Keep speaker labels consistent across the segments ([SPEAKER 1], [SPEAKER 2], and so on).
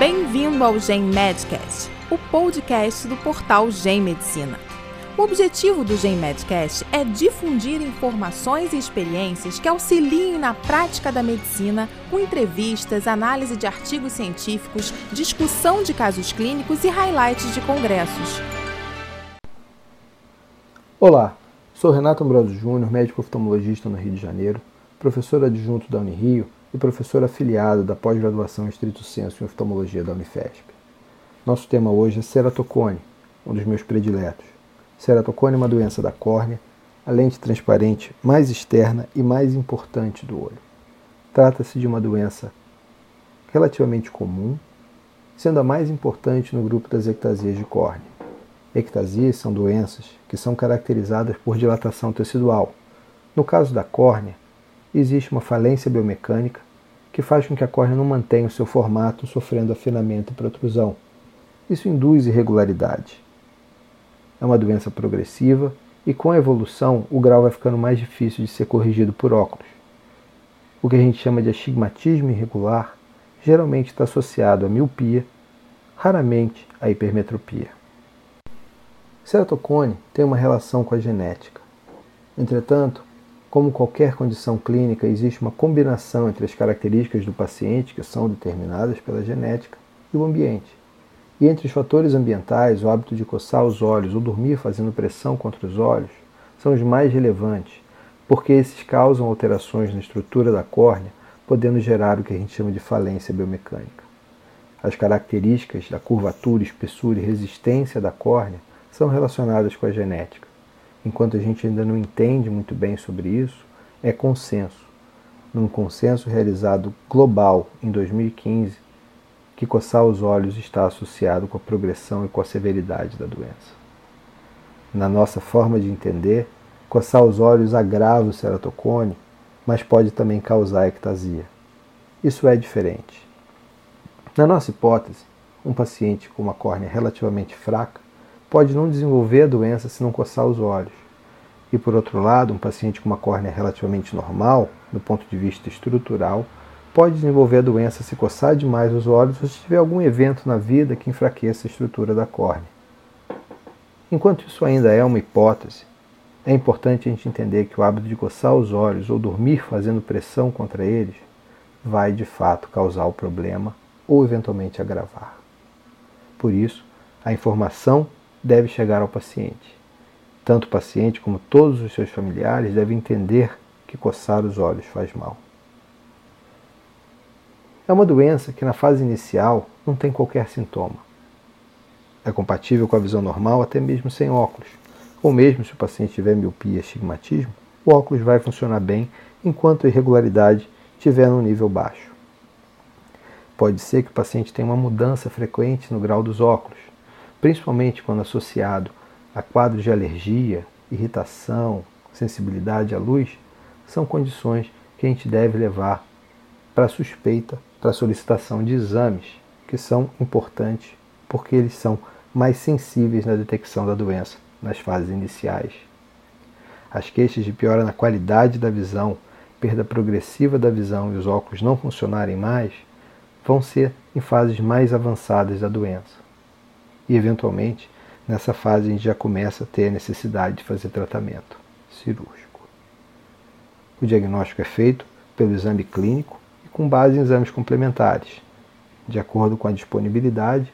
[SPEAKER 1] Bem-vindo ao Gen Medcast, o podcast do portal Gen Medicina. O objetivo do Gen Medcast é difundir informações e experiências que auxiliem na prática da medicina, com entrevistas, análise de artigos científicos, discussão de casos clínicos e highlights de congressos.
[SPEAKER 2] Olá, sou Renato Ambrosio Júnior, médico oftalmologista no Rio de Janeiro, professor adjunto da Unirio e professor afiliado da pós-graduação em Estrito Senso em Oftalmologia da Unifesp. Nosso tema hoje é ceratocone, um dos meus prediletos. Ceratocone é uma doença da córnea, a lente transparente mais externa e mais importante do olho. Trata-se de uma doença relativamente comum, sendo a mais importante no grupo das ectasias de córnea. Ectasias são doenças que são caracterizadas por dilatação tecidual. No caso da córnea, existe uma falência biomecânica que faz com que a córnea não mantenha o seu formato, sofrendo afinamento e protrusão. Isso induz irregularidade. É uma doença progressiva e, com a evolução, o grau vai ficando mais difícil de ser corrigido por óculos. O que a gente chama de astigmatismo irregular geralmente está associado à miopia, raramente à hipermetropia. Ceratocone tem uma relação com a genética. Entretanto, como qualquer condição clínica, existe uma combinação entre as características do paciente, que são determinadas pela genética, e o ambiente. E entre os fatores ambientais, o hábito de coçar os olhos ou dormir fazendo pressão contra os olhos são os mais relevantes, porque esses causam alterações na estrutura da córnea, podendo gerar o que a gente chama de falência biomecânica. As características da curvatura, espessura e resistência da córnea são relacionadas com a genética enquanto a gente ainda não entende muito bem sobre isso, é consenso. Num consenso realizado global em 2015, que coçar os olhos está associado com a progressão e com a severidade da doença. Na nossa forma de entender, coçar os olhos agrava o ceratocone, mas pode também causar ectasia. Isso é diferente. Na nossa hipótese, um paciente com uma córnea relativamente fraca pode não desenvolver a doença se não coçar os olhos. E por outro lado, um paciente com uma córnea relativamente normal, do ponto de vista estrutural, pode desenvolver a doença se coçar demais os olhos ou se tiver algum evento na vida que enfraqueça a estrutura da córnea. Enquanto isso ainda é uma hipótese, é importante a gente entender que o hábito de coçar os olhos ou dormir fazendo pressão contra eles vai de fato causar o problema ou eventualmente agravar. Por isso, a informação deve chegar ao paciente. Tanto o paciente como todos os seus familiares devem entender que coçar os olhos faz mal. É uma doença que na fase inicial não tem qualquer sintoma. É compatível com a visão normal até mesmo sem óculos, ou mesmo se o paciente tiver miopia e astigmatismo, o óculos vai funcionar bem enquanto a irregularidade estiver no nível baixo. Pode ser que o paciente tenha uma mudança frequente no grau dos óculos, principalmente quando associado a quadros de alergia, irritação, sensibilidade à luz, são condições que a gente deve levar para suspeita, para solicitação de exames, que são importantes porque eles são mais sensíveis na detecção da doença nas fases iniciais. As queixas de piora na qualidade da visão, perda progressiva da visão e os óculos não funcionarem mais, vão ser em fases mais avançadas da doença e, eventualmente, nessa fase a gente já começa a ter a necessidade de fazer tratamento cirúrgico. O diagnóstico é feito pelo exame clínico e com base em exames complementares. De acordo com a disponibilidade,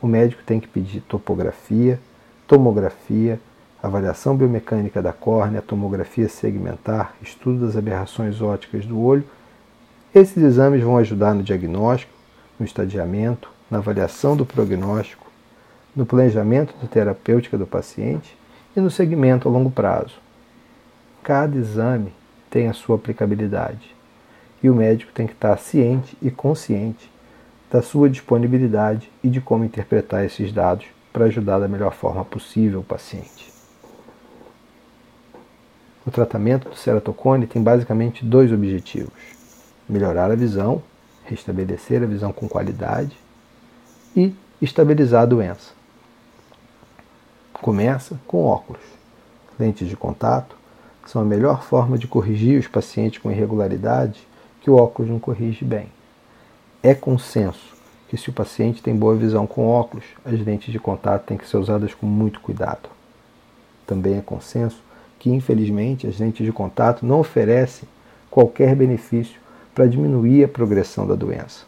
[SPEAKER 2] o médico tem que pedir topografia, tomografia, avaliação biomecânica da córnea, tomografia segmentar, estudo das aberrações ópticas do olho. Esses exames vão ajudar no diagnóstico, no estadiamento, na avaliação do prognóstico, no planejamento da terapêutica do paciente e no segmento a longo prazo. Cada exame tem a sua aplicabilidade e o médico tem que estar ciente e consciente da sua disponibilidade e de como interpretar esses dados para ajudar da melhor forma possível o paciente. O tratamento do ceratocone tem basicamente dois objetivos: melhorar a visão, restabelecer a visão com qualidade e estabilizar a doença. Começa com óculos. Lentes de contato são a melhor forma de corrigir os pacientes com irregularidade que o óculos não corrige bem. É consenso que se o paciente tem boa visão com óculos, as lentes de contato têm que ser usadas com muito cuidado. Também é consenso que, infelizmente, as lentes de contato não oferecem qualquer benefício para diminuir a progressão da doença.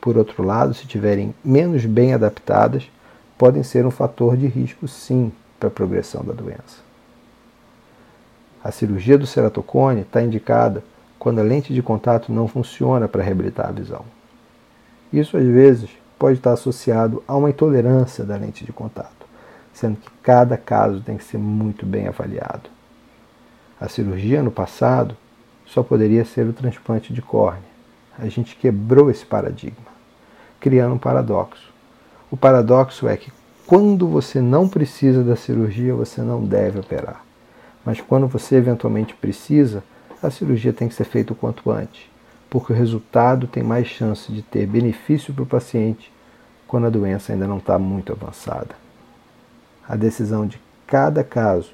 [SPEAKER 2] Por outro lado, se tiverem menos bem adaptadas, podem ser um fator de risco, sim, para a progressão da doença. A cirurgia do ceratocone está indicada quando a lente de contato não funciona para reabilitar a visão. Isso, às vezes, pode estar associado a uma intolerância da lente de contato, sendo que cada caso tem que ser muito bem avaliado. A cirurgia no passado só poderia ser o transplante de córnea. A gente quebrou esse paradigma, criando um paradoxo. O paradoxo é que quando você não precisa da cirurgia, você não deve operar. Mas quando você eventualmente precisa, a cirurgia tem que ser feita o quanto antes, porque o resultado tem mais chance de ter benefício para o paciente quando a doença ainda não está muito avançada. A decisão de cada caso,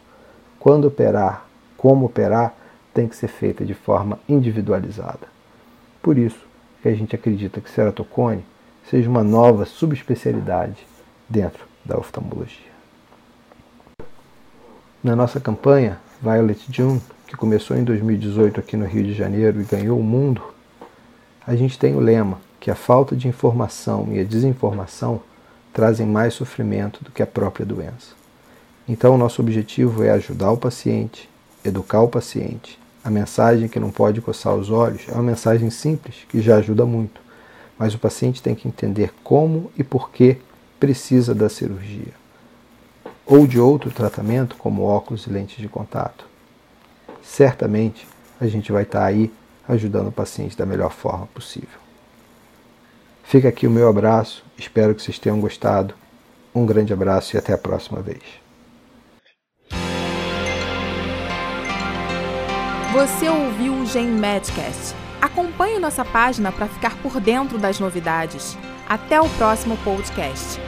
[SPEAKER 2] quando operar, como operar, tem que ser feita de forma individualizada. Por isso que a gente acredita que ceratocone seja uma nova subespecialidade dentro da oftalmologia. Na nossa campanha Violet June, que começou em 2018 aqui no Rio de Janeiro e ganhou o mundo, a gente tem o lema que a falta de informação e a desinformação trazem mais sofrimento do que a própria doença. Então, nosso objetivo é ajudar o paciente, educar o paciente a mensagem que não pode coçar os olhos é uma mensagem simples que já ajuda muito, mas o paciente tem que entender como e por que precisa da cirurgia ou de outro tratamento, como óculos e lentes de contato. Certamente a gente vai estar aí ajudando o paciente da melhor forma possível. Fica aqui o meu abraço, espero que vocês tenham gostado. Um grande abraço e até a próxima vez.
[SPEAKER 1] Você ouviu o Gen Medcast. Acompanhe nossa página para ficar por dentro das novidades. Até o próximo podcast.